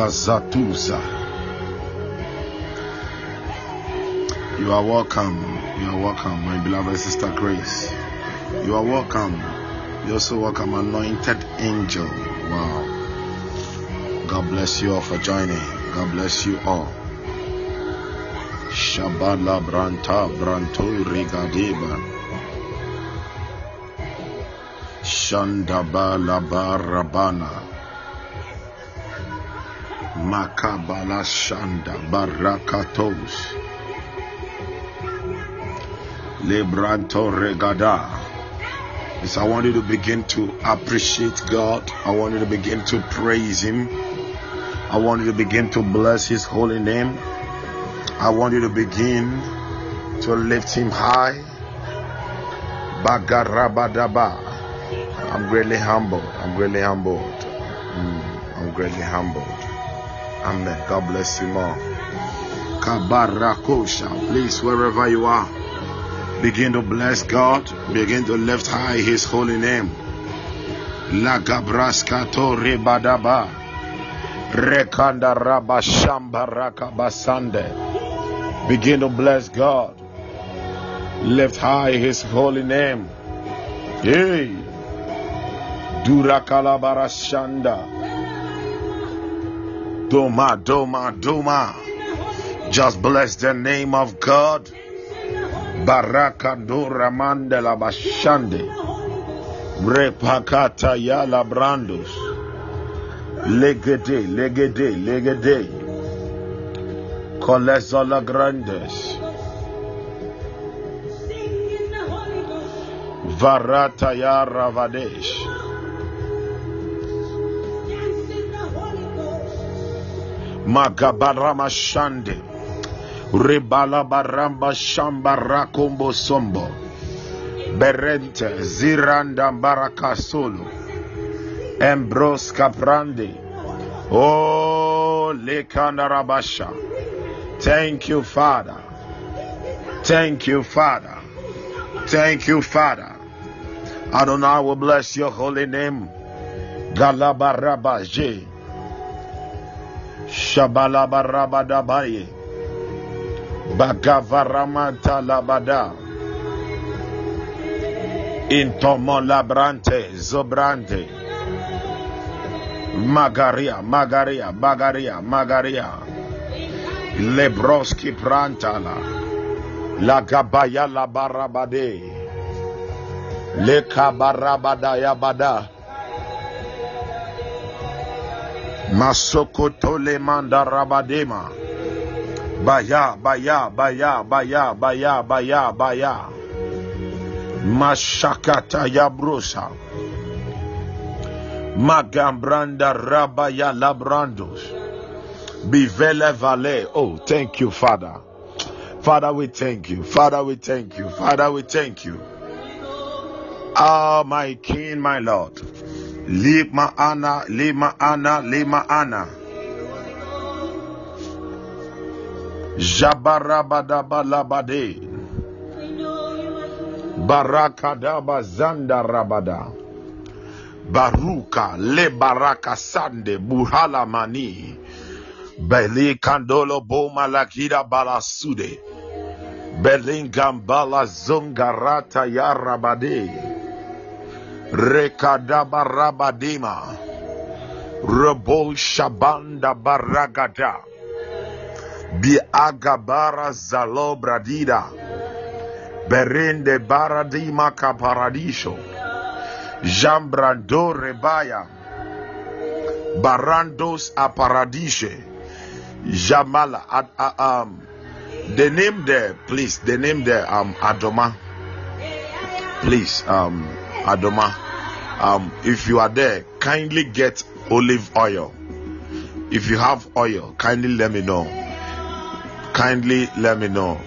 Magazatuza. You are welcome. You are welcome, my beloved sister Grace. You are welcome. You also welcome, anointed angel. Wow. God bless you all for joining. God bless you all. Shabala Branta Branto Rigadeba. Shandabala Barabana. Makabala Shanda Barakatos. Lebranto Regada. Yes, I want you to begin to appreciate God. I want you to begin to praise Him. I want you to begin to bless His holy name. I want you to begin to lift Him high. Bagarabadaba. I'm greatly humbled. I'm greatly humbled. Mm, I'm greatly humbled. Amen. God bless you more. Kabarakosha. Please, wherever you are, begin to bless God. Begin to lift high His holy name. Lagabraskato rebadaba. Rekanda rabashamba rakabasande. Begin to bless God. Lift high His holy name. Yay. Durakalabarashanda. Doma, Doma, Doma. Just bless the name of God. Barakadura mandela bashande. Repakata yala brandos. Legede, legede, legede. Colezola grandes. Varata ya ravadesh. Magabarama shande. Ribala baramba shamba rakombo sombo. Berente ziranda barakasolo. Embros caprande. Oh, lekandarabasha. Thank you, Father. Thank you, Father. Thank you, Father. Adonai will bless your holy name. Galabarabaje. Shabalabarabadabaye. Bagavaramanta labada. Intomo zobrante. Magaria, Magaria, Magaria, Magaria. Lebroski prantala. La gabaya la barabade. Le kabarabada yabada. Masokoto le mandarabadema. Baya, baya, baya, baya, baya, baya, baya. Mashakata yabrusa. Magambranda rabaya labrandos. Bivele vale. Oh, thank you, Father. Father, we thank you. Father, we thank you. Father, we thank you. Ah, my King, my Lord. Lima ana, lima ana, lima ana. Jabarabadabalabade. Barakadaba zanda rabada. Baruka le baraka sande buhala mani. Beli kandolo boma lakida balasude. Belingambala zungarata ya rabade. Rekadaba rabadima. Rebol shabanda baragada. Biagabara zalo bradida. Berende baradima kaparadisho. Jambrando rebaya. Barandos aparadishe. Jamala. Um, the name there, please. The name there, um, Adoma. Please, um, Adoma. Um, if you are there, kindly get olive oil. If you have oil, kindly let me know. Kindly let me know.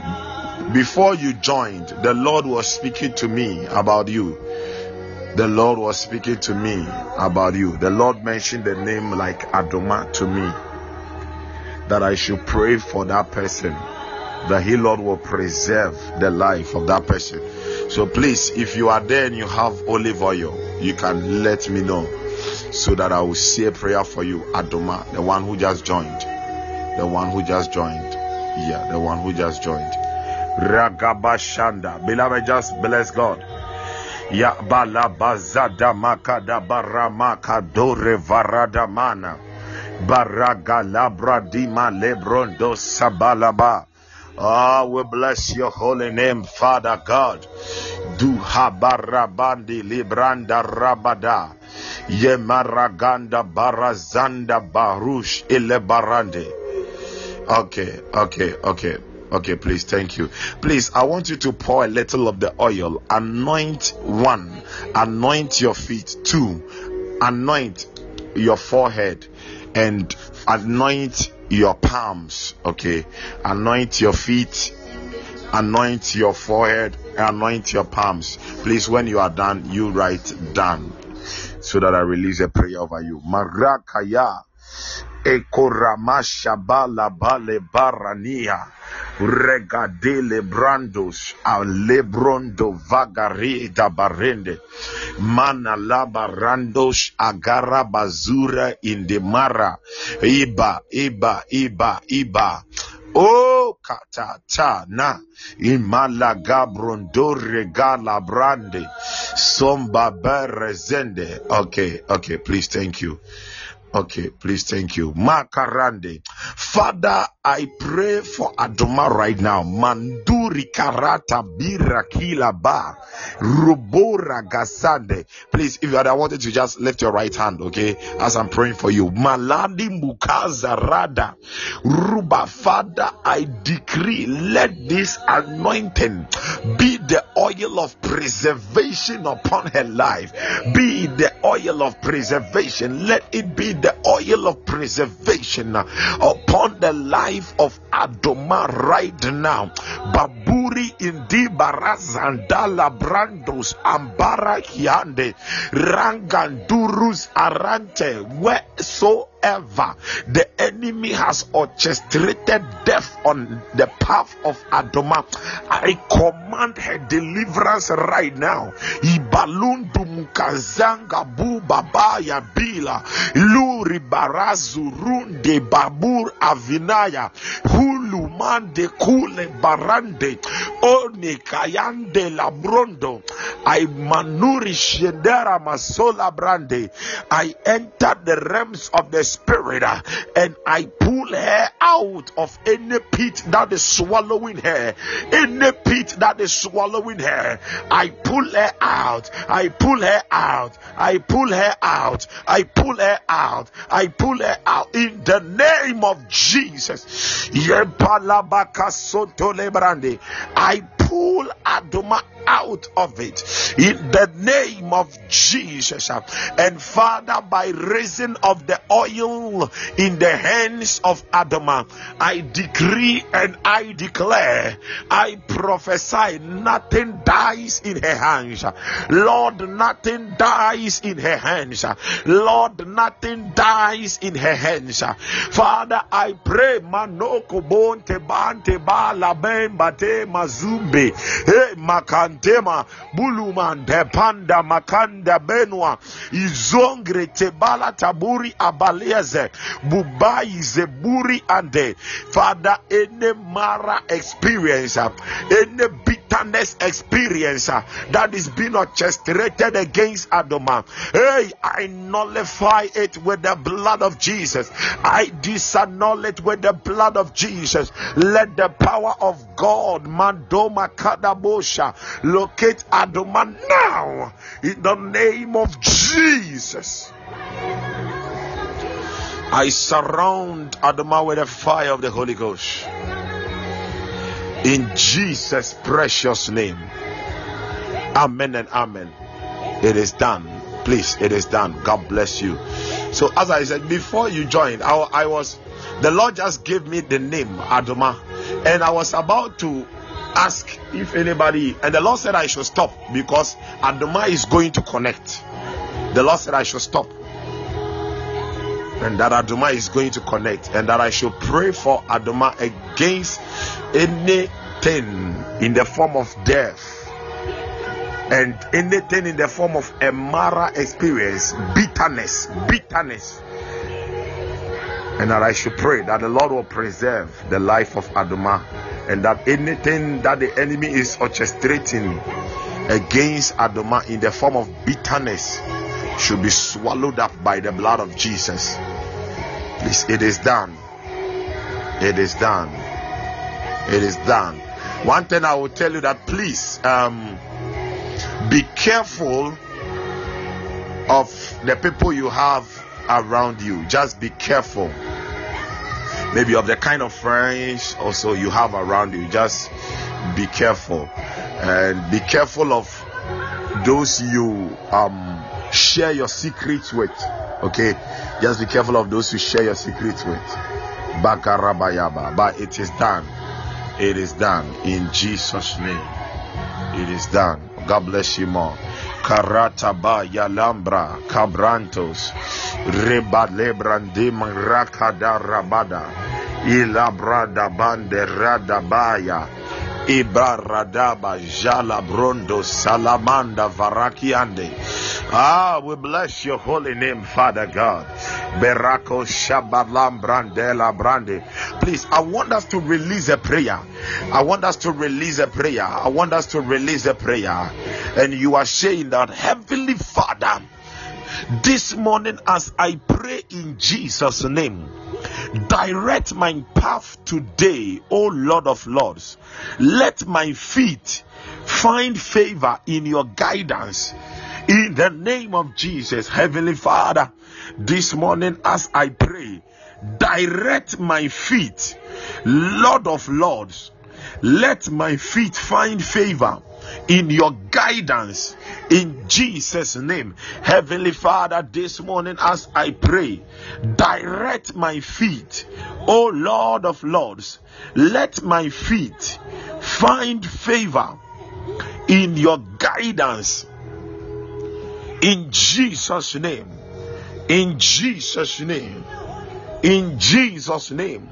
Before you joined, the Lord was speaking to me about you. The Lord was speaking to me about you. The Lord mentioned the name like Adoma to me. That I should pray for that person. That He, Lord, will preserve the life of that person. So please, if you are there and you have olive oil, you can let me know so that I will say a prayer for you. Adoma, the one who just joined. The one who just joined. Yeah, the one who just joined. Ragabashanda. Beloved, just bless God. Ya bala bazada makada baramaka dore varada mana. Baraga labra dima lebrondo sabalaba. Ah, we bless your holy name, Father God. Du habarabandi libranda rabada. Yemaraganda barazanda barush ile barande. Okay, okay, okay. Okay, please, thank you. Please, I want you to pour a little of the oil. Anoint one, anoint your feet. Two, anoint your forehead, and anoint your palms. Okay, anoint your feet, anoint your forehead, anoint your palms. Please, when you are done, you write done so that I release a prayer over you. Ekoramasha bala bale barania. Regadele brandos alebrondo vagari da barende. Mana labarandos agara bazura indemara. Iba iba iba iba. Oh, katata na. Imala gabrondo regala brande. Somba berezende. Okay, okay, please, thank you. Okay, please, thank you. Makarande. Father, I pray for Adoma right now. Manduri karata birakila ba. Rubora gasande. Please, if you are, I wanted to just lift your right hand, okay, as I'm praying for you. Maladi mukaza rada. Ruba, Father, I decree, let this anointing be the oil of preservation upon her life. Be the oil of preservation. Let it be the oil of preservation upon the life of Adoma right now. Baburi indi barazandala brandos ambara kiande rangandurus arante whereso wherever the enemy has orchestrated death on the path of Adoma, I command her deliverance right now. Ibalundu mukazanga bu babaya bila. Luri barazu runde babur avinaya. Hulu mande kule barande one kayande labrondo I manuri shendera masola brande. I enter the realms of the spirit uh, and I pull her out of any pit that is swallowing her, any pit that is swallowing her. I pull her out, I pull her out, I pull her out, I pull her out, I pull her out. In the name of Jesus. I pull Adoma out of it in the name of Jesus. And Father, by reason of the oil in the hands of Adoma, I decree and I declare, I prophesy, nothing dies in her hands. Lord, nothing dies in her hands. Lord, nothing dies in her hands. Father, I pray, Manoko Bonte Bante Bala Bembate Mazumbe, Hey Makantema, Buluman, Panda Makanda Benwa, Izongre Tebala Taburi Abalieze, Bubai Zeburi Ande. Father, any Marah experience, any bitterness experience uh, that is being orchestrated against Adoma, hey, I nullify it with the blood of Jesus. I disannul it with the blood of Jesus. Let the power of God, Mandoma Kadabosha, locate Adoma now in the name of Jesus. I surround Adama with the fire of the Holy Ghost. In Jesus' precious name. Amen and amen. It is done. Please, it is done. God bless you. So, as I said, before you joined, I, I was, the Lord just gave me the name Adoma, and I was about to ask if anybody, and the Lord said I should stop because Adoma is going to connect. The Lord said I should stop and that Adoma is going to connect, and that I should pray for Adoma against anything in the form of death and anything in the form of a Marah experience, bitterness, bitterness. And that I should pray that the Lord will preserve the life of Adoma and that anything that the enemy is orchestrating against Adoma in the form of bitterness should be swallowed up by the blood of Jesus. Please, it is done. It is done. It is done. One thing I will tell you that please um, be careful of the people you have around you. Just be careful. Maybe of the kind of friends also you have around you. Just be careful and be careful of those you um share your secrets with. Okay, just be careful of those you share your secrets with. But it is done. It is done in Jesus' name. It is done. God bless you more. Karataba Yalambra Cabrantos Reba Lebrande Rakada Rabada. Ilabrada Bande Radabaya Ibaradaba Jala Brondo Salamanda Varakiande. Ah, we bless your holy name, Father God. Berako Shabalam Brandela Brande. Please, I want us to release a prayer. I want us to release a prayer. I want us to release a prayer. And you are saying that, Heavenly Father, this morning as I pray in Jesus' name, direct my path today, O Lord of Lords. Let my feet find favor in your guidance. In the name of Jesus, Heavenly Father, this morning as I pray, direct my feet, Lord of Lords. Let my feet find favor in your guidance in Jesus' name. Heavenly Father, this morning as I pray, direct my feet, O Lord of Lords. Let my feet find favor in your guidance in Jesus' name. In Jesus' name. In Jesus' name.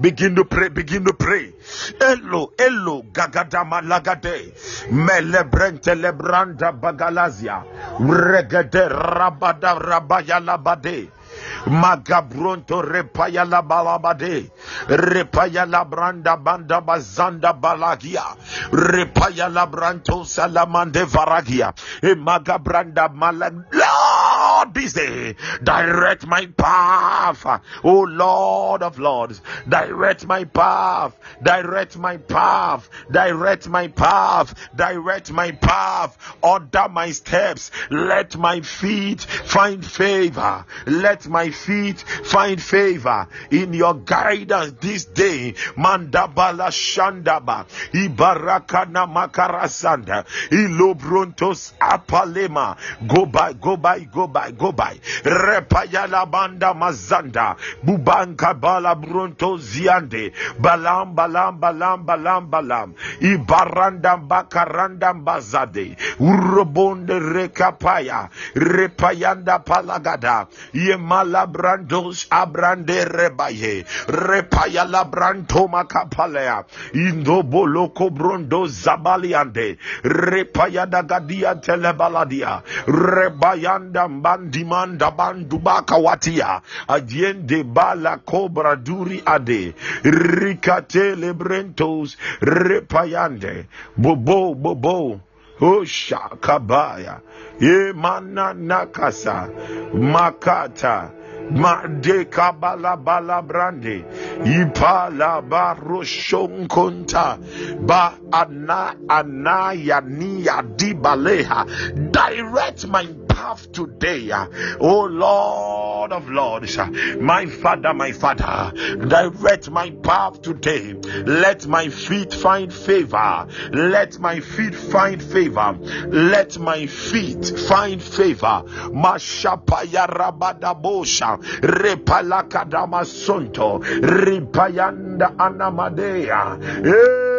Begin to pray, begin to pray. Elo, elo, gagadama lagade. Melebrente lebranda bagalazia. Regede rabada rabaya labade. Magabronto repaya la balabade, repaya la branda banda bazanda balagia, repaya la branto salamande varagia, e magabranda malag. Lord, this day, direct my path, oh Lord of Lords, direct my path, direct my path, direct my path, direct my path, order my steps, let my feet find favor, let my feet find favor in your guidance this day. Mandabala Shandaba, Ibarakana Makarasanda, Ilobrontos Apalema. Go by, go by, go by, go by. Repayala Banda Mazanda, Bubanka Bala Bronto Ziande, Balam Balam Balam Balam Balam, Ibaranda Bakaranda Bazade, Urobonde Rekapaya, Repayanda Palagada, Yemala labrandos abrande rebaye repaya labranto makapalea indo boloko brondo zabaliande repaya dagadia telebaladia rebayanda mbandimanda bandubaka watia adiende bala cobra duri ade rikate lebrentos repayande bobo bobo Osha kabaya, ye nakasa, makata, Mande kabala bala brande. Ipala baroshonkonta ba ana ana yani di baleha. Direct my path today ah. oh lord of lords ah. my father my father direct my path today. Let my feet find favor. Let my feet find favor. Let my feet find favor. Mashapaya rabadabosha repalakadama sonto ripayanda anamadea. Hey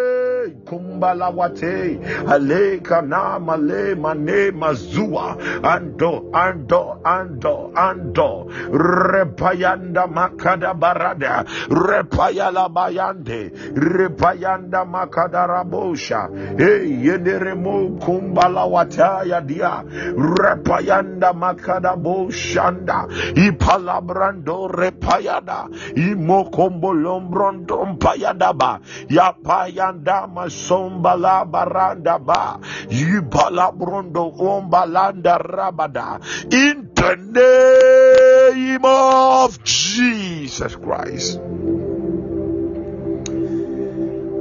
kumbala wate ale kana male mane mazua ando ando ando ando. Repayanda makada barada repayala bayande repayanda makada rabosha. Hey yenderemo kumbala wataya dia repayanda makada boshanda. Ipalabrando repayada imokombo lombrondo mpayadaba yapayanda masombala baranda ba yipalabrondo ombalanda rabada in the name of Jesus Christ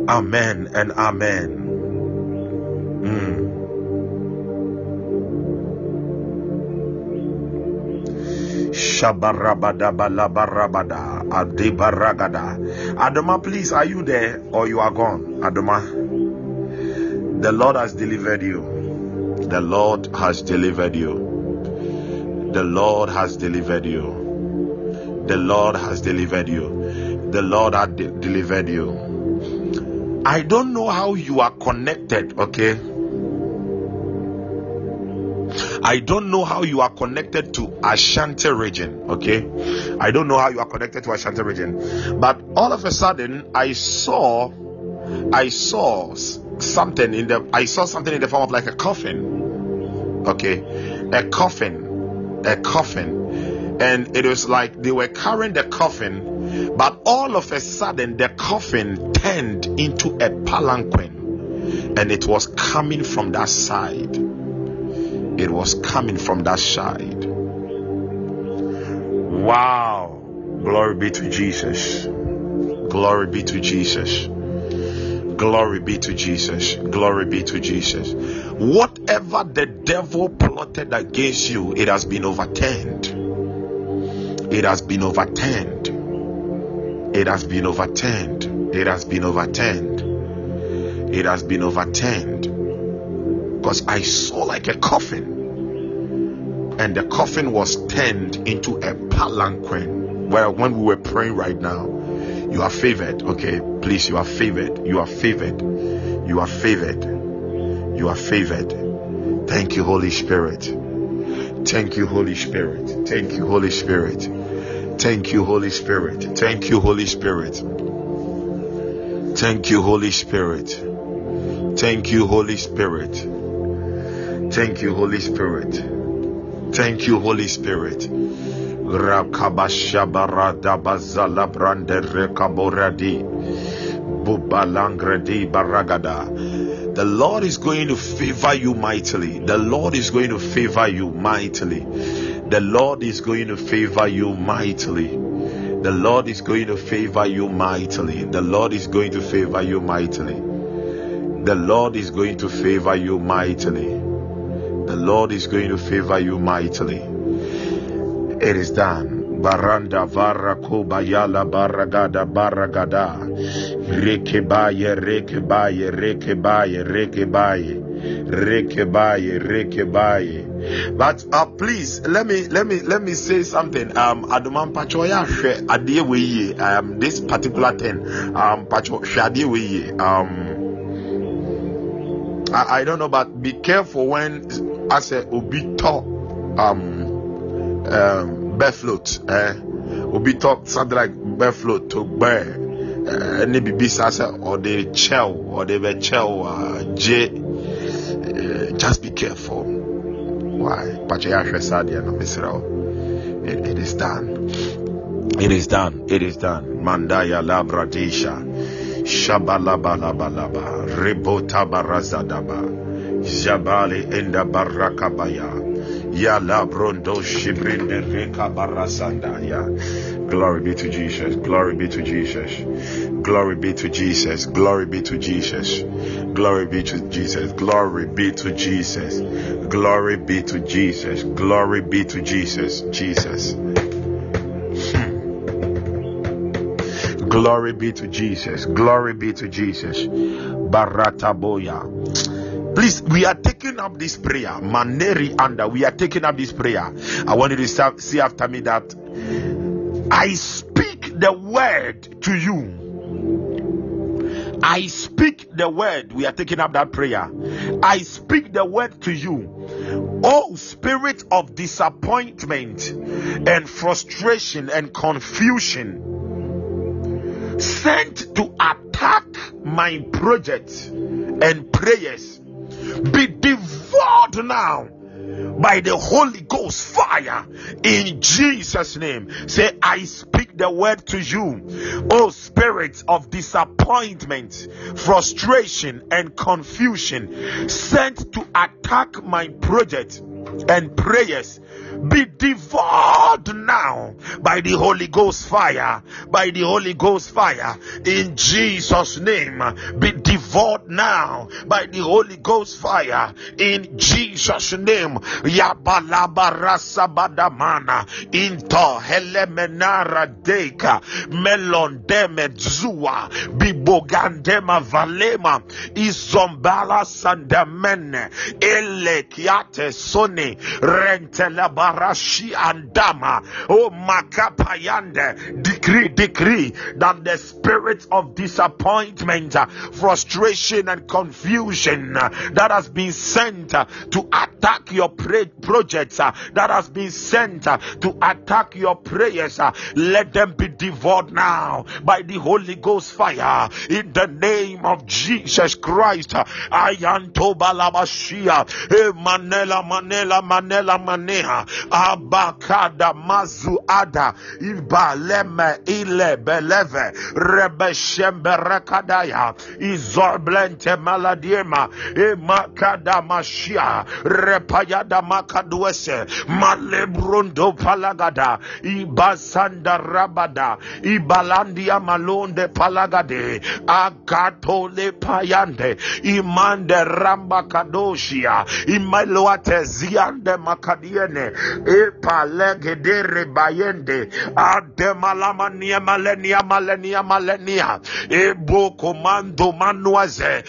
amen and amen mm. Shabarabadabalabada Adibaragada. Adoma, please, are you there or you are gone? Adoma. The Lord has delivered you. The Lord has delivered you. The Lord has delivered you. The Lord has delivered you. The Lord has de- delivered you. I don't know how you are connected, okay? I don't know how you are connected to Ashanti region, okay? I don't know how you are connected to Ashanti region, but all of a sudden I saw, I saw something in the, I saw something in the form of like a coffin, okay? A coffin, a coffin, and it was like they were carrying the coffin, but all of a sudden the coffin turned into a palanquin, and it was coming from that side it was coming from that side. Wow. Glory be to Jesus. Glory be to Jesus. Glory be to Jesus. Glory be to Jesus. Whatever the devil plotted against you, it has been overturned. It has been overturned. It has been overturned. It has been overturned. It has been overturned because I saw like a coffin, and the coffin was turned into a palanquin. Where when we were praying right now, you are favored. Okay, please, you are favored. You are favored. You are favored. You are favored. Thank you, Holy Spirit. Thank you, Holy Spirit. Thank you, Holy Spirit. Thank you, Holy Spirit. Thank you, Holy Spirit. Thank you, Holy Spirit. Thank you, Holy Spirit. Thank you, Holy Spirit. Thank you, Holy Spirit. Rakabashabaradabazala brande rekaboradi. Bubalangredi baragada. The Lord is going to favor you mightily. The Lord is going to favor you mightily. The Lord is going to favor you mightily. The Lord is going to favor you mightily. The Lord is going to favor you mightily. The Lord is going to favor you mightily. The Lord is going to favor you mightily. It is done. Baranda vara kobayala baragada baragada. Rekebaye rekebaye rekebaye rekebaye rekebaye rekebaye. But uh, please let me let me let me say something. Um, Aduman Pachoya share adie weye. Um, this particular thing. Um, Pacho share adie weye. Um. I, I don't know, but be careful when I say obi talk um um, bear float eh? obi talk something like bear float to bear ɛne eh, biribi chow, or ɔde kyɛw ɔde bɛkyɛw jay. just be careful. Why? But i ahwɛ saa deɛ no mesrɛ wo it is done. It is done. It is done. Mandaya labradesha shabalabalabalaba ribota barazadaba jabali enda barakabaya Yala Brondo Shibrinde Reka Barazanda, ya. Glory be to Jesus, glory be to Jesus, glory be to Jesus, glory be to Jesus, glory be to Jesus, glory be to Jesus, glory be to Jesus, glory be to Jesus, Jesus. Glory be to Jesus. Glory be to Jesus. Barataboya. Please, we are taking up this prayer. Maneri under. We are taking up this prayer. I want you to see after me that I speak the word to you. I speak the word. We are taking up that prayer. I speak the word to you. Oh, spirit of disappointment and frustration and confusion, sent to attack my project and prayers, be devoured now by the Holy Ghost fire in Jesus' name. Say, I speak the word to you, oh spirits of disappointment, frustration, and confusion sent to attack my project and prayers be devoured now by the Holy Ghost fire, by the Holy Ghost fire in Jesus' name. Be devoured now by the Holy Ghost fire in Jesus' name. Yabalabarasabadamana into Helemenara Deka Melon Demedzua Bibogandema Valema Izombala Sandamene Elekiate Rentelaba Barashi Andama. Oh Makapayande. Decree, decree that the spirit of disappointment, uh, frustration, and confusion uh, that has been sent uh, to attack your projects, that has been sent to attack your prayers, let them be devoured now by the Holy Ghost fire in the name of Jesus Christ. I am Tobalabashia, Manela, Manela, Manela, Maneha, abakada mazuada. Ibaleme ile beleve. Rebeshemberekadaya izorblente maladiema. Emakada mashia. Repayada makaduese. Malebrundo palagada. Ibasanda rabada. Ibalandia malonde palagade. Agatole payande imande ramba kadoshia. Imaloate ziande makadiene malenia malenia manuaze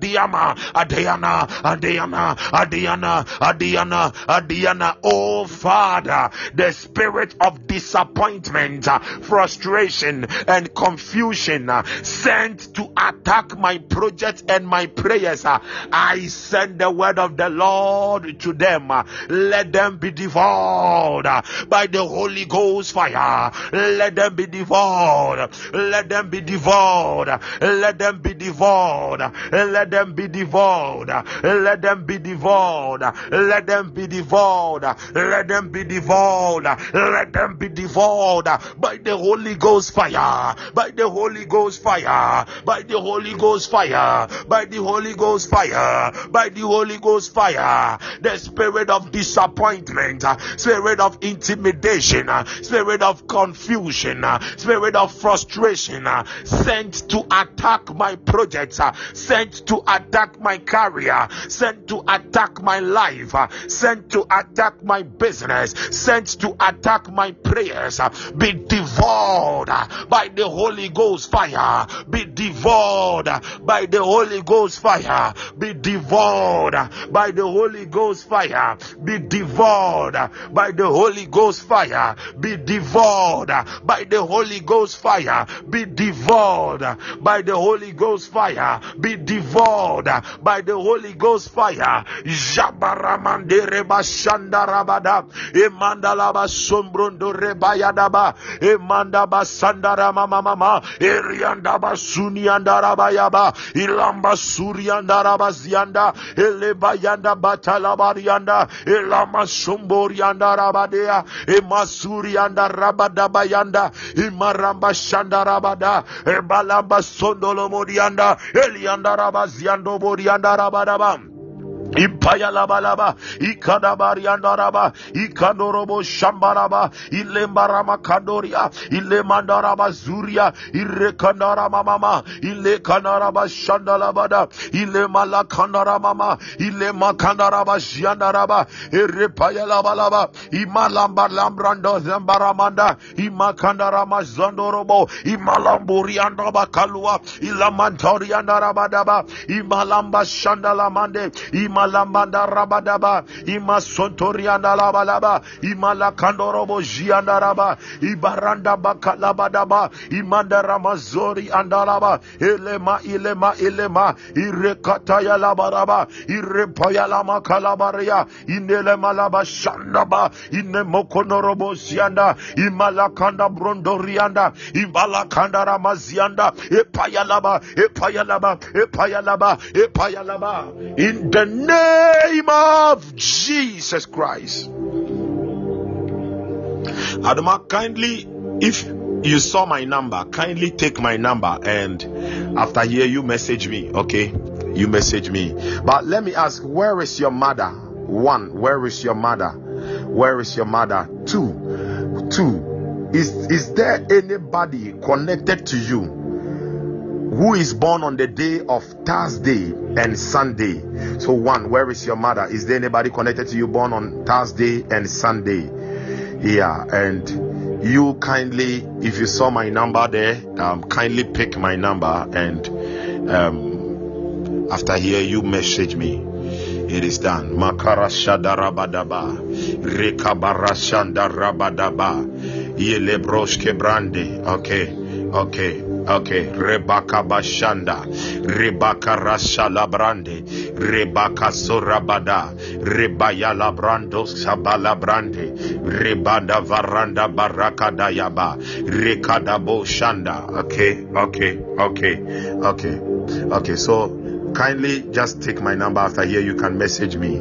diama adeyana adeyana adeyana adeyana adeyana. Oh father the spirit of disappointment frustration and confusion uh, sent to attack my project and my prayers uh, i send the word of the lord to them let them be devoured by the Holy Ghost fire. Let them be devoured. Let them be devoured. Let them be devoured. Let them be devoured. Let them be devoured. Let them be devoured. Let them be devoured. Let them be devoured by the Holy Ghost fire. By the Holy Ghost fire. By the Holy Ghost fire. By the Holy Ghost fire. By the Holy Ghost fire. The spirit of disappointment, uh, spirit of intimidation, uh, spirit of confusion, uh, spirit of frustration, uh, sent to attack my projects, uh, sent to attack my career, sent to attack my life, uh, sent to attack my business, sent to attack my prayers, be devoured by the Holy Ghost fire, be devoured by the Holy Ghost fire, be devoured by the Holy Ghost fire, be devoured by the Holy Ghost fire. Be devoured by the Holy Ghost fire. Be devoured by the Holy Ghost fire. Be devoured by the Holy Ghost fire. Jabaramande reba shandarabada. Emandalaba sombrondo rebayadaba. Emandaba sandara mama mama. Eriandaba suniandarabayaba. Ilamba zianda. Elebayanda Tala katalabarianda elama somborianda rabadea emasurianda rabadabayanda imaramba shanda rabada ebalamba sondolomodianda elianda rabaziando borianda rabadabam. Impaya laba laba, ikadabari andaraba, ikandorobo shambaraba, ilembarama kandoria, ilemandaraba zuria, irekandarama mama, ilekandaraba shandalabada, ilemala kandara mama, ilemakandaraba shiandaraba, erepaya laba laba, imalamba lambrando zambaramanda, imakandarama zandorobo, imalamburi andaba kalua, ilamantori andarabadaba, imalamba shandalamande, imalamba imalambanda rabadaba imasontorianda labalaba imalakandorobo jiandaraba ibaranda bakalabadaba imanda ramazori andalaba elema ilema ilema irekataya labaraba irepaya lama kalabaria inelema laba shandaba inemokonorobo sianda imalakanda brondorianda ibalakanda ramazianda epayalaba epayalaba epayalaba epayalaba in the name of Jesus Christ. Adama kindly if you saw my number kindly take my number and after here you message me okay? You message me. But let me ask where is your mother? One where is your mother? Where is your mother? Two two is is there anybody connected to you who is born on the day of Thursday and Sunday. So, one, where is your mother? Is there anybody connected to you born on Thursday and Sunday? Yeah, and you kindly, if you saw my number there, um, kindly pick my number and um, after here you message me. It is done. Makara shadarabadaba, rekabara shandarabadaba, yelebroshke brande. Okay, okay. Okay, Rebecca Bashanda, Rebecca Rasha Labrande, Rebecca Sorabada, Rebaya Labrando Sabala Brande, Rebanda Varanda Baraka Dayaba, Rekadabo Shanda. Okay, okay, okay, okay, okay. So kindly just take my number after here. You can message me.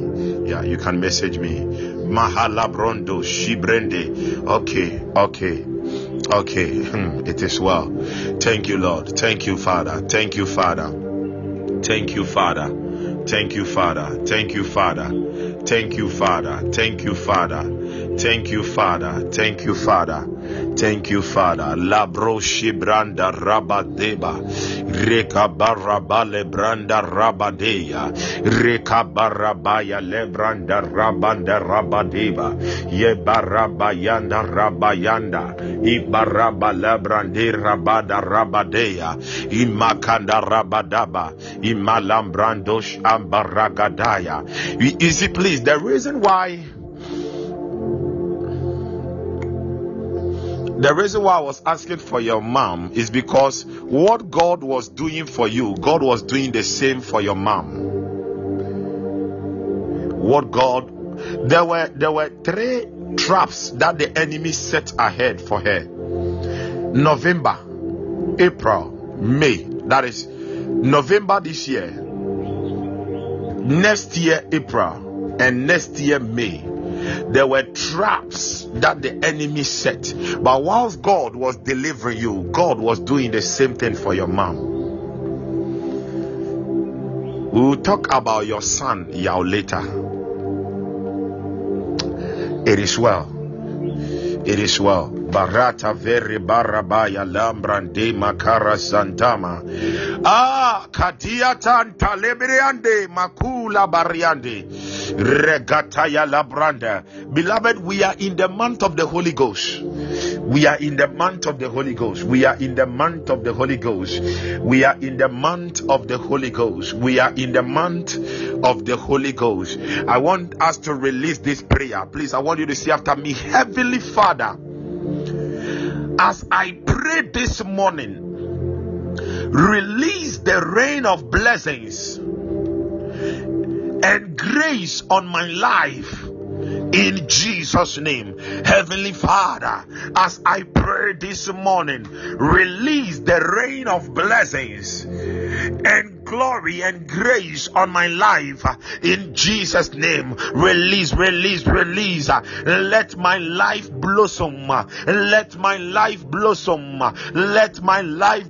Yeah, you can message me. Mahala Brondo Shibrende. Okay, okay. Okay, hmm, it is well. Thank you, Lord. Thank you, Father. Thank you, Father. Thank you, Father. Thank you, Father. Thank you, Father. Thank you, Father. Thank you, Father. Thank you, Father. Thank you, Father. Thank you, Father. Labro shibranda rabadeba. Reka barabale branda rabadeya. Reka barabaya lebranda rabanda rabadeba. Ye barabayanda rabayanda. Ibaraba lebrande rabada rabadeya. Imakanda rabadaba. Imalambrandosh ambaragadaya. Is it please the reason why The reason why I was asking for your mom is because what God was doing for you, God was doing the same for your mom. What God there were there were three traps that the enemy set ahead for her. November, April, May. That is November this year. Next year April and next year May there were traps that the enemy set. But whilst God was delivering you, God was doing the same thing for your mom. We will talk about your son Yao later. It is well. It is well. Barata veri barabaya lambrande makara santama. Ah, katia tanta lebriande makula bariande. Regataya labranda. Beloved, we are in the month of the Holy Ghost. We are in the month of the Holy Ghost. We are in the month of the Holy Ghost. We are in the month of the Holy Ghost. We are in the month of the Holy Ghost. I want us to release this prayer. Please, I want you to say after me, Heavenly Father, as I pray this morning, release the rain of blessings and grace on my life in Jesus' name. Heavenly Father, as I pray this morning, release the rain of blessings and glory and grace on my life in Jesus' name. Release, release, release. Let my life blossom. Let my life blossom. Let my life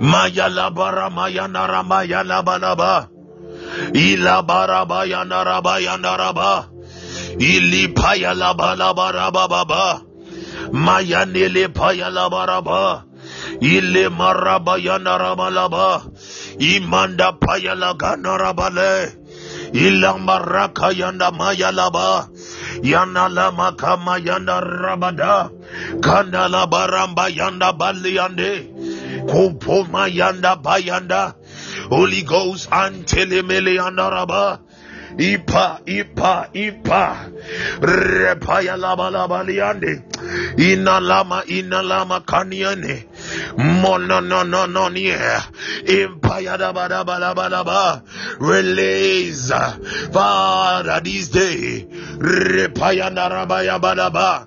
Maya labara maya narama ya labalaba. Ilabaraba ya naraba ya naraba. Ilipaya labalaba rababa. Maya nilipaya labaraba. Ile maraba ya naraba laba. Imanda paya lagana rabale. Ilamaraka ya namaya laba. Yana lama kama yana rabada. Kandala baramba yana baliande. Kupuma yanda bayanda. Holy Ghost antelemele andaraba. Ipa, ipa, ipa. Repaya laba laba liande. Inalama, inalama kaniane. Mono no no no nie. Impaya daba daba daba daba. Release. Father this day. Repaya narabaya badaba.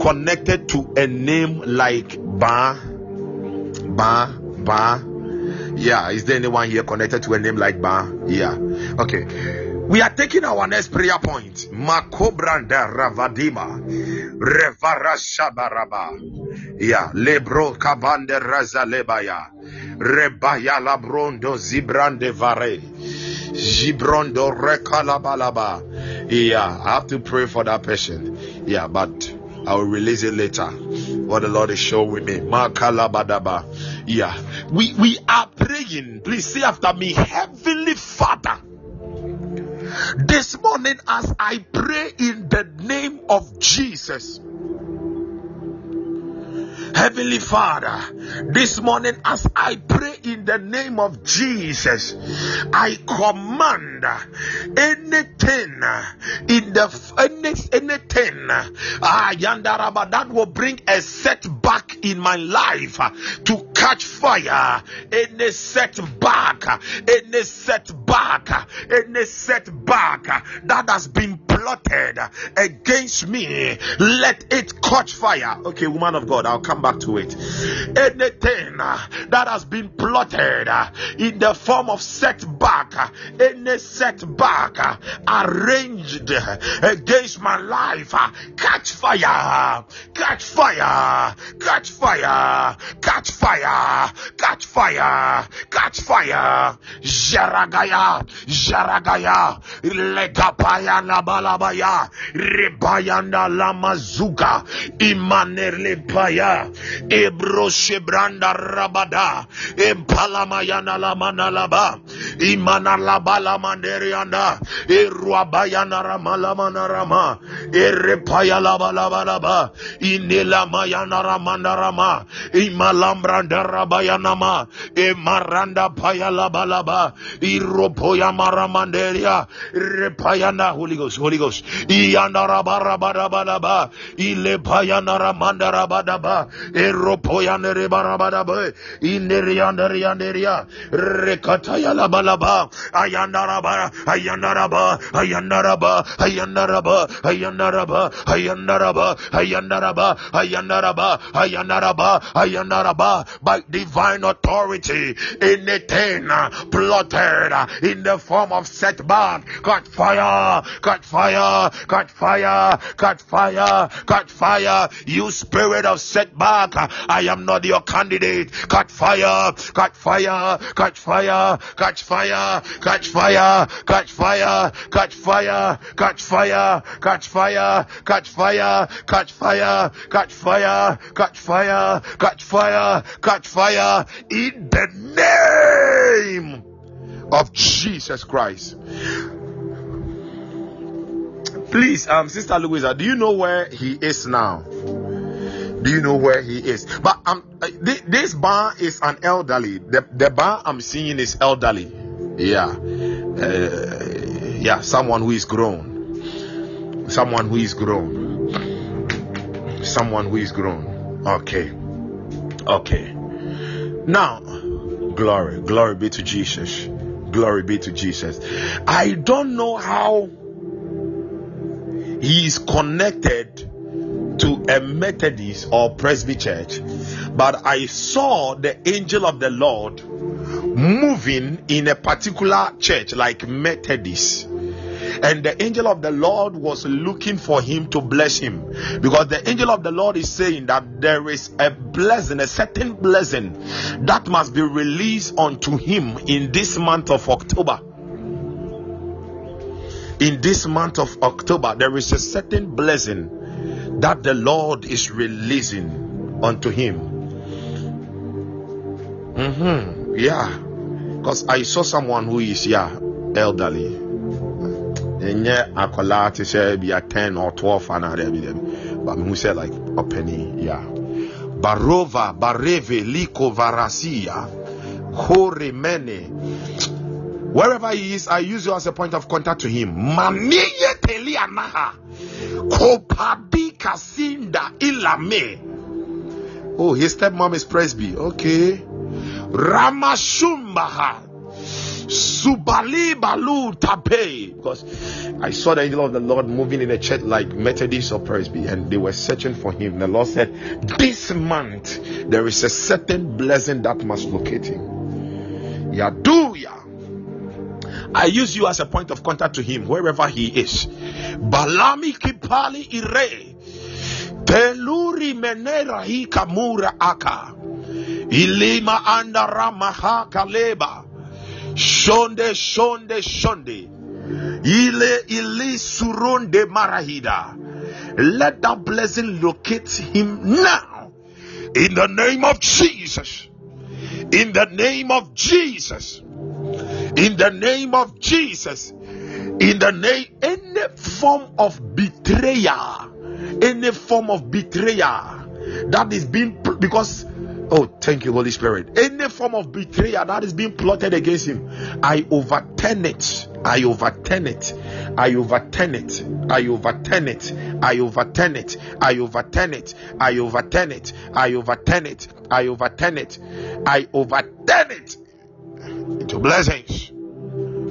connected to a name like Ba Ba Ba? Yeah, is there anyone here connected to a name like Ba? Yeah. Okay. We are taking our next prayer point. Makobranda Ravadima Revara Shabaraba. Yeah, Lebro Kabande Razalebaya. Rebaya Labrondo Zibrande Vare. Gibrondo Rekalabalaba. Yeah, I have to pray for that person. Yeah, but I will release it later. What the Lord is showing me. Makalabadaba. Yeah. We we are praying. Please say after me, Heavenly Father. This morning, as I pray in the name of Jesus, Heavenly Father, this morning as I pray in the name of Jesus, I command anything in the any, anything uh, ah, yandaraba, that will bring a setback in my life uh, to catch fire. Any setback, uh, any setback, uh, any setback uh, that has been plotted against me, let it catch fire. Okay, woman of God, I'll come back to it. Anything that has been plotted in the form of setback, any setback arranged against my life, catch fire, catch fire, catch fire, catch fire, catch fire, catch fire. Jaragaya, Jaragaya, Legapaya Labalabaya, Rebayanda Lamazuga, Imanerle Paya, Ebro Shebranda Rabada, Empalamayana Lamanalaba, Imana Labala manderianda iruabayana ramalamana rama irepayalabalabalaba inilamayana ramana rama imalambranda rabayanama payalabalaba repayana Holy Ghost Holy Ghost. Iana ilepayana ramanda rabadaba Ayandaraba, Ayandaraba, Ayandaraba, Ayandaraba. Ayandaraba, Ayandaraba, Ayandaraba, Ayandaraba, Ayandaraba, Ayandaraba, by divine authority, anything uh, plotted uh, in the form of setback, cut fire, cut fire, cut fire, cut fire, cut fire. You spirit of setback, uh, I am not your candidate. Cut fire, cut fire, cut fire, catch fire, catch fire, catch fire, catch fire, catch fire, catch fire, catch fire, catch fire, catch fire, catch fire, catch fire, catch fire in the name of Jesus Christ. Please, um, Sister Louisa, do you know where he is now? Do you know where he is? But um, this, bar is an elderly. The the bar I'm seeing is elderly. Yeah, uh, yeah, someone who is grown, someone who is grown, someone who is grown. Okay, okay. Now, glory, glory be to Jesus. Glory be to Jesus. I don't know how he is connected to a Methodist or Presby church, but I saw the angel of the Lord moving in a particular church like Methodist. And the angel of the Lord was looking for him to bless him because the angel of the Lord is saying that there is a blessing, a certain blessing that must be released unto him in this month of October in this month of October, there is a certain blessing that the Lord is releasing unto him. Mm-hmm. Yeah. Because I saw someone who is, yeah, elderly. ɛnyɛ akwadaa te sɛ bi a 10 or 12 anaa dɛbi dɛbi but who say like a penny yeah barova bareve liko varasia hore mene Wherever he is, I use you as a point of contact to him. Mamiye telianaha. Kopadi kasinda ilame. Oh, his stepmom is Presby. Okay. Ramashumbaha. Subali balu tape. Because I saw the angel of the Lord moving in a church like Methodist or Presby, and they were searching for him. The Lord said, This month there is a certain blessing that must locate him. Yaduya. I use you as a point of contact to him wherever he is. Balami kipali ire. Peluri menera hi kamura aka. Ilima anda ramaha kaleba. Shonde shonde shonde. Ile ili suronde marahida. Let that blessing locate him now. In the name of Jesus. In the name of Jesus in the name of Jesus. In the name, any form of betrayal, any form of betrayal that is being because oh thank you holy spirit any form of betrayal that is being plotted against him i overturn it i overturn it i overturn it i overturn it i overturn it i overturn it i overturn it i overturn it i overturn it i overturn it into blessings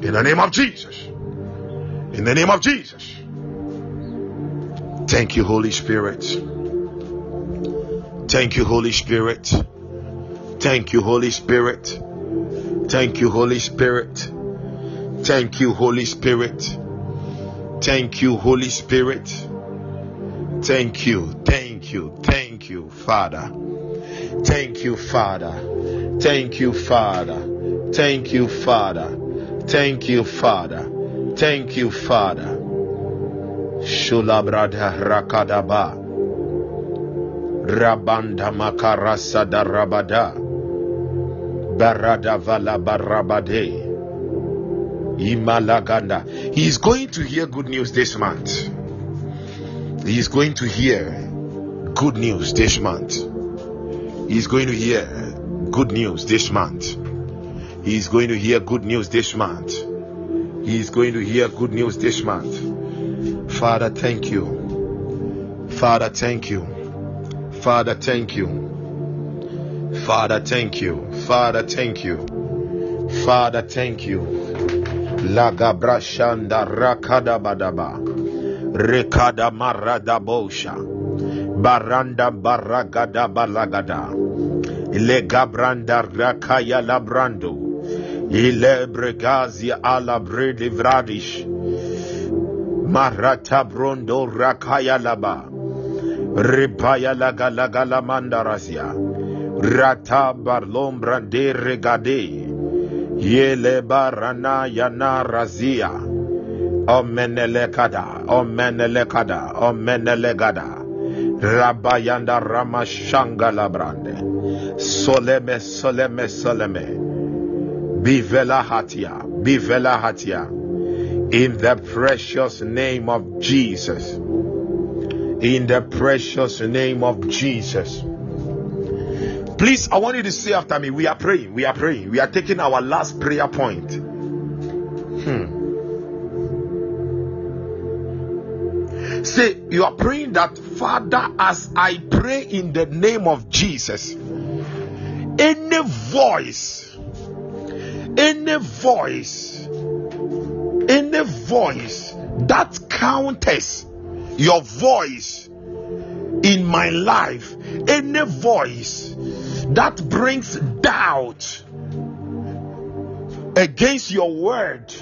in the name of Jesus. In the name of Jesus. Thank you, Holy Spirit. Thank you, Holy Spirit. Thank you, Holy Spirit. Thank you, Holy Spirit. Thank you, Holy Spirit. Thank you, Holy Spirit. Thank you, thank you, thank you, Father. Thank you, Father. Thank you, Father. Thank you, Father. Thank you, Father. Thank you, Father. Shulabrada rakadaba. Rabanda makarasa da rabada. Barada vala barabade. Imalaganda. He is going to hear good news this month. He is going to hear good news this month. He is going to hear good news this month. He is going to hear good news this month. He is going to hear good news this month. Father, thank you. Father, thank you. Father, thank you. Father, thank you. Father, thank you. Father, thank you. Lagabrashanda rakada badaba. Rekada marada bosha. Baranda baragada balagada. Ile gabranda rakaya labrando. Ile bregazia ala vradish. Marata brondo rakaya laba. Ripaya laga laga la mandarasia. Rata barlom brande regade. Yele barana yana razia. Omenelekada, Omenelekada, Omenelegada. Rabayanda Ramashanga Labrande. Soleme, Soleme, Soleme. Bivela Hatia, Bivela Hatia. In the precious name of Jesus. In the precious name of Jesus. Please, I want you to say after me. We are praying. We are praying. We are taking our last prayer point. Hmm. Say, you are praying that, Father, as I pray in the name of Jesus, any voice, any voice, any voice that counters your voice in my life, any voice that brings doubt against your word,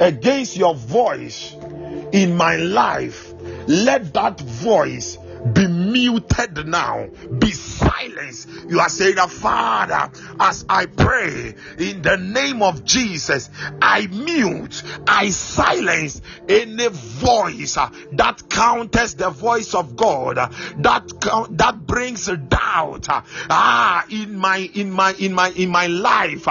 against your voice in my life, let that voice be muted now, be silenced. You are saying, Father, as I pray in the name of Jesus, I mute, I silence any voice uh, that counters the voice of God, uh, that that brings doubt, uh, ah, in my in my in my in my life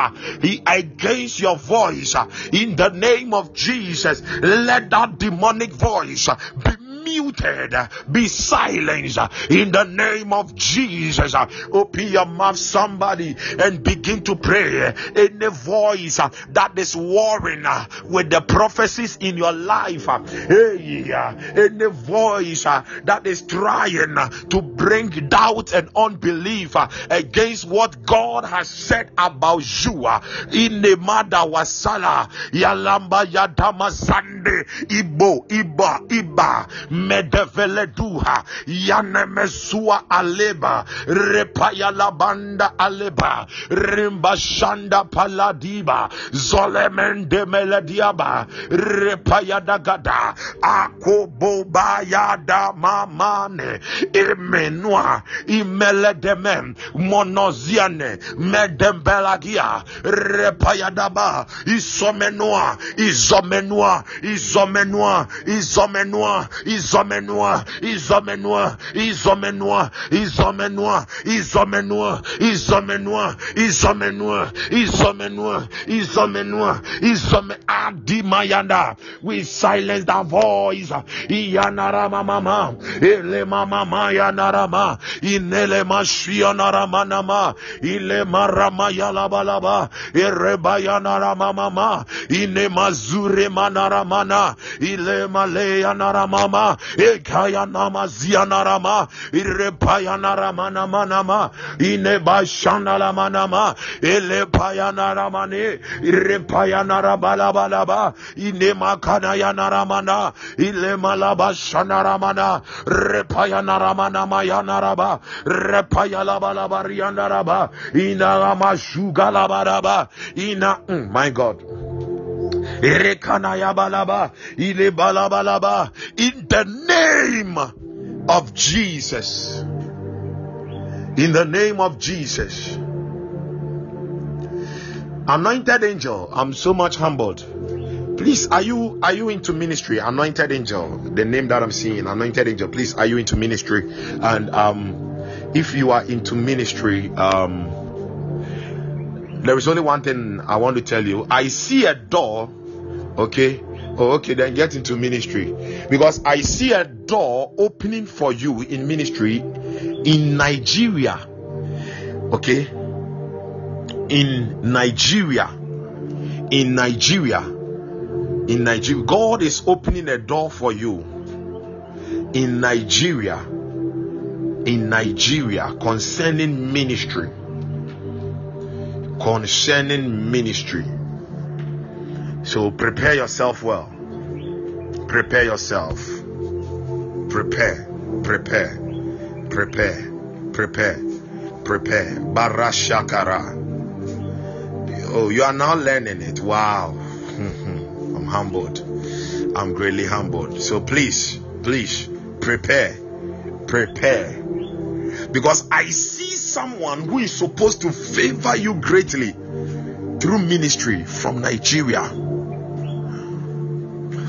against your voice. In the name of Jesus, let that demonic voice be muted, be silenced in the name of Jesus. Open your mouth, somebody, and begin to pray. Any voice that is warring with the prophecies in your life, any voice that is trying to bring doubt and unbelief against what God has said about you in the mada wasala yalamba yadama sande ibo iba iba medevele duha yanemesua aleba repaya labanda aleba rimbashanda paladiba zolemende melediaba repaya dagada akobobaya damamane imenua imeledeme monoziane medembelagia repaya daba isomenoa isomenoa isomenoa isomenoa ils emmènent-moi, ils emmènent-moi, ils emmènent-moi, ils emmènent-moi, ils emmènent-moi, ils emmènent-moi, ils emmènent-moi, ils emmènent-moi, ils emmènent-moi, ils emmènent-moi, we silence that voice, iyanara mama, ele mama yanarama, inele mashiyanara manama, ile marama yalabalaba, ereba mama, ine mazure manara mana, ile male mama, nama ekaya nama ziana rama irepaya narama nama nama inebashana lama nama elepaya narama ne irepaya naraba laba laba inemakana ya naramana ilemalaba shana ramana repaya narama nama ya naraba repaya laba laba riana raba ina rama shuga laba raba ina my God in the name of Jesus. In the name of Jesus. Anointed angel, I'm so much humbled. Please, are you are you into ministry? Anointed angel, the name that I'm seeing, anointed angel. Please, are you into ministry? And um, if you are into ministry, um, there is only one thing I want to tell you. I see a door Okay. Oh, okay, then get into ministry. Because I see a door opening for you in ministry in Nigeria. Okay, in Nigeria, in Nigeria, in Nigeria, God is opening a door for you. In Nigeria, in Nigeria. Concerning ministry, concerning ministry so prepare yourself well. Prepare yourself. prepare, prepare, prepare, prepare, prepare. Barashakara. Oh, you are now learning it. Wow. I'm humbled. I'm greatly humbled. So please, please prepare, prepare. Because I see someone who is supposed to favor you greatly through ministry from Nigeria.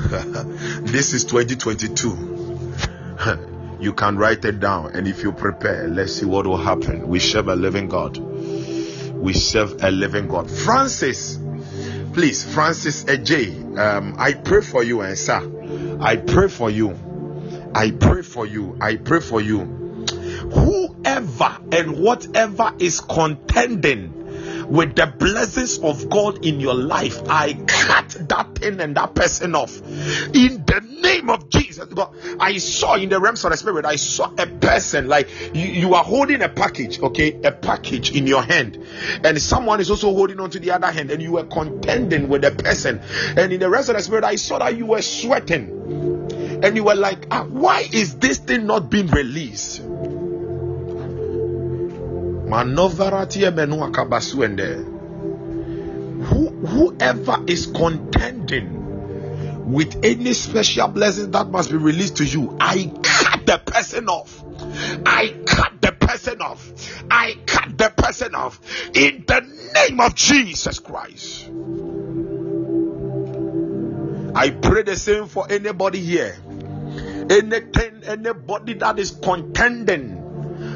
this is 2022. you can write it down, and if you prepare, let's see what will happen. We serve a living God. We serve a living God. Francis, please, Francis AJ, um, I pray for you, and sir, I pray for you. I pray for you. I pray for you. Whoever and whatever is contending with the blessings of God in your life, I cut that thing and that person off in the name of Jesus. God, I saw in the realms of the spirit, I saw a person like you, you are holding a package, okay, a package in your hand, and someone is also holding on to the other hand, and you were contending with the person. And in the rest of the spirit, I saw that you were sweating and you were like, ah, why is this thing not being released? Who, whoever is contending with any special blessing that must be released to you, I cut the person off. I cut the person off. I cut the person off in the name of Jesus Christ. I pray the same for anybody here. Anything, anybody that is contending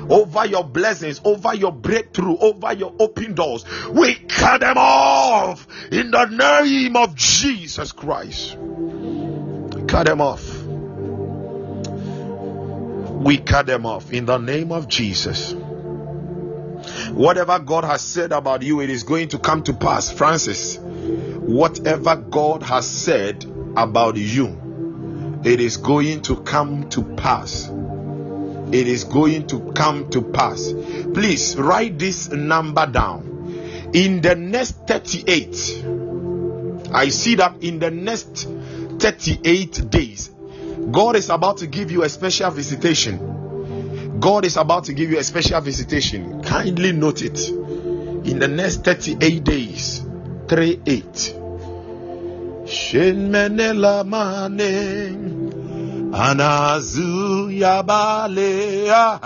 over your blessings, over your breakthrough, over your open doors. We cut them off in the name of Jesus Christ. Cut them off. We cut them off in the name of Jesus. Whatever God has said about you, it is going to come to pass. Francis, whatever God has said about you, it is going to come to pass it is going to come to pass. Please write this number down. In the next 38, I see that in the next 38 days, God is about to give you a special visitation. God is about to give you a special visitation. Kindly note it. In the next 38 days, 3 8. Shin menela anazu yabalea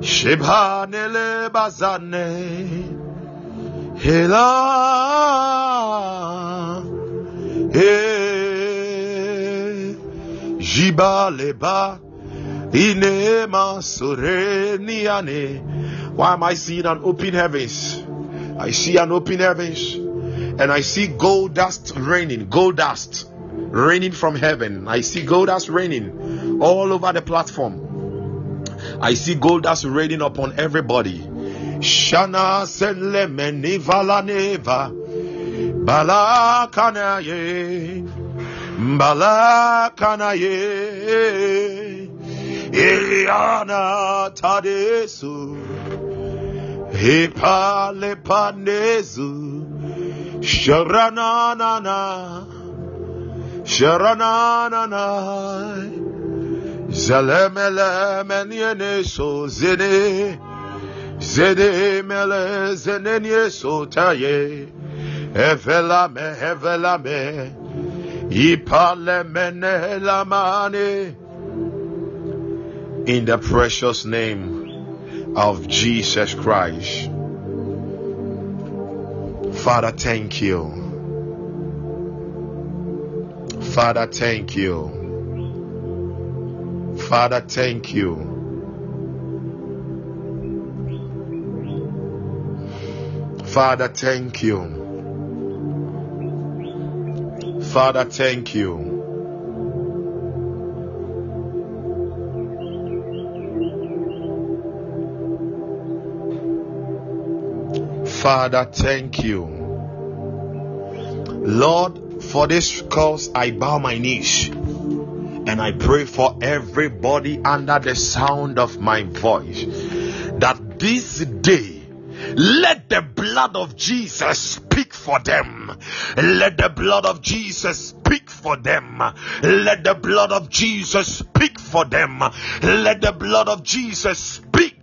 shebhanele bazane. Hela. E jibaleba inema soreniane why am i seeing an open heavens? I see an open heavens. And i see gold dust raining gold dust. Raining from heaven. I see gold that's raining all over the platform. I see gold that's raining upon everybody. Shana senleme nivala neva balakanaye balakanaye Iliana tadesu Hipalepanezu Sharanana Sharananai zene mele taye Evela me evela me Ipale mene lamane. In the precious name of Jesus Christ. Father thank you Father, thank you. Father, thank you. Father, thank you. Father, thank you. Father, thank you. Lord, for this cause, I bow my knees and I pray for everybody under the sound of my voice that this day Let the blood of Jesus speak for them. Let the blood of Jesus speak for them. Let the blood of Jesus speak for them. Let the blood of Jesus speak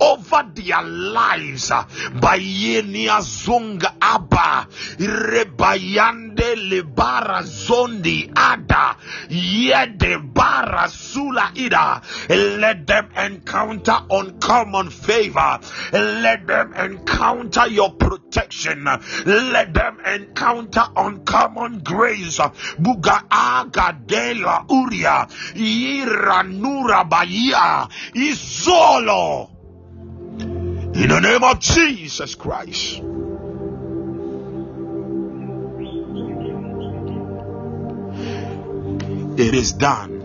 over their lives by Yenia Zunga Abba Rebayande Lebara Zondi Ada Yede Bara Sula Ida. Let them encounter uncommon favor. Let them encounter your protection. Let them encounter uncommon grace. Buga Aga Dela Uria Ira Nura Bahia Isolo in the name of Jesus Christ. It is done.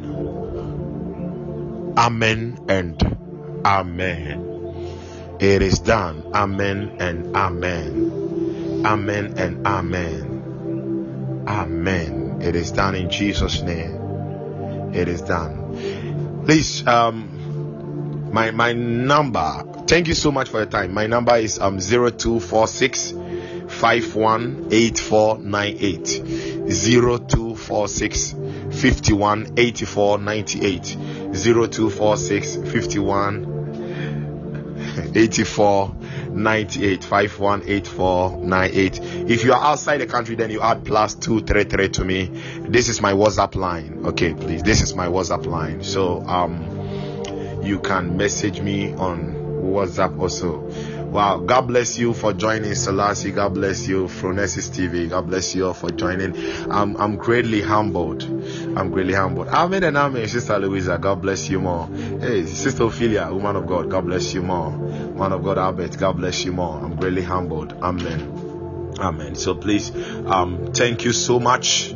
Amen and amen. It is done. Amen and amen. Amen and amen. Amen. It is done in Jesus' name. It is done. Please, um, my my number Thank you so much for your time. My number is um 0246 518498 0246 518498 0246 518498 518498 if you are outside the country then you add plus 233 to me. This is my whatsapp line. Okay please. This is my whatsapp line. So um you can message me on WhatsApp also. Wow, God bless you for joining Selassie. God bless you, from Phronesis TV. God bless you all for joining. I'm, I'm greatly humbled. I'm greatly humbled. Amen and amen, Sister Louisa. God bless you more. Hey, Sister Ophelia, woman of God. God bless you more. Man of God, Albert. God bless you more. I'm greatly humbled. Amen. Amen. So please, um, thank you so much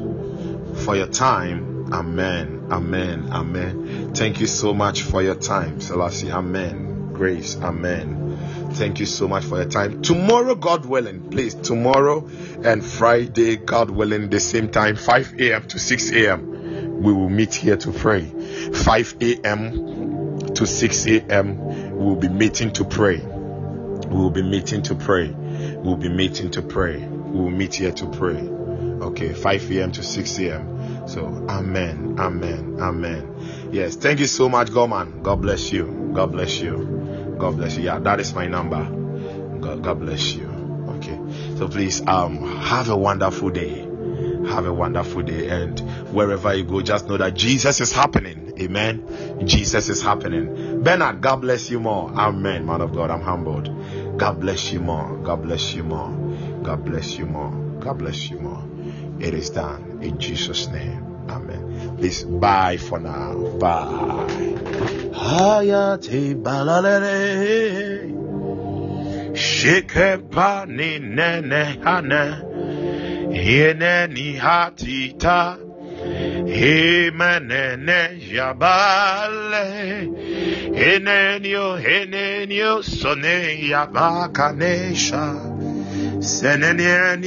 for your time. Amen. Amen. Amen. Thank you so much for your time, Selassie. Amen grace. Amen. Thank you so much for your time. Tomorrow, God willing, please, tomorrow and Friday, God willing, the same time, 5 a.m. to 6 a.m., we will meet here to pray. 5 a.m. to 6 a.m., we will be meeting to pray. We will be meeting to pray. We will be meeting to pray. We will meet here to pray. Okay, 5 a.m. to 6 a.m. So, amen, amen, amen. Yes, thank you so much, Goman. God bless you. God bless you. God bless you. Yeah, that is my number. God, God bless you. Okay. So please um have a wonderful day. Have a wonderful day. And wherever you go, just know that Jesus is happening. Amen. Jesus is happening. Bernard, God bless you more. Amen. Man of God, I'm humbled. God bless you more. God bless you more. God bless you more. God bless you more. It is done in Jesus' name. Amen. Please bye for now. Bye. Hayati balalere Shikepa ni nene hane. Yene ni hatita. Himenene yabale. Henenyo henenyo sone yabakanesha. Senenye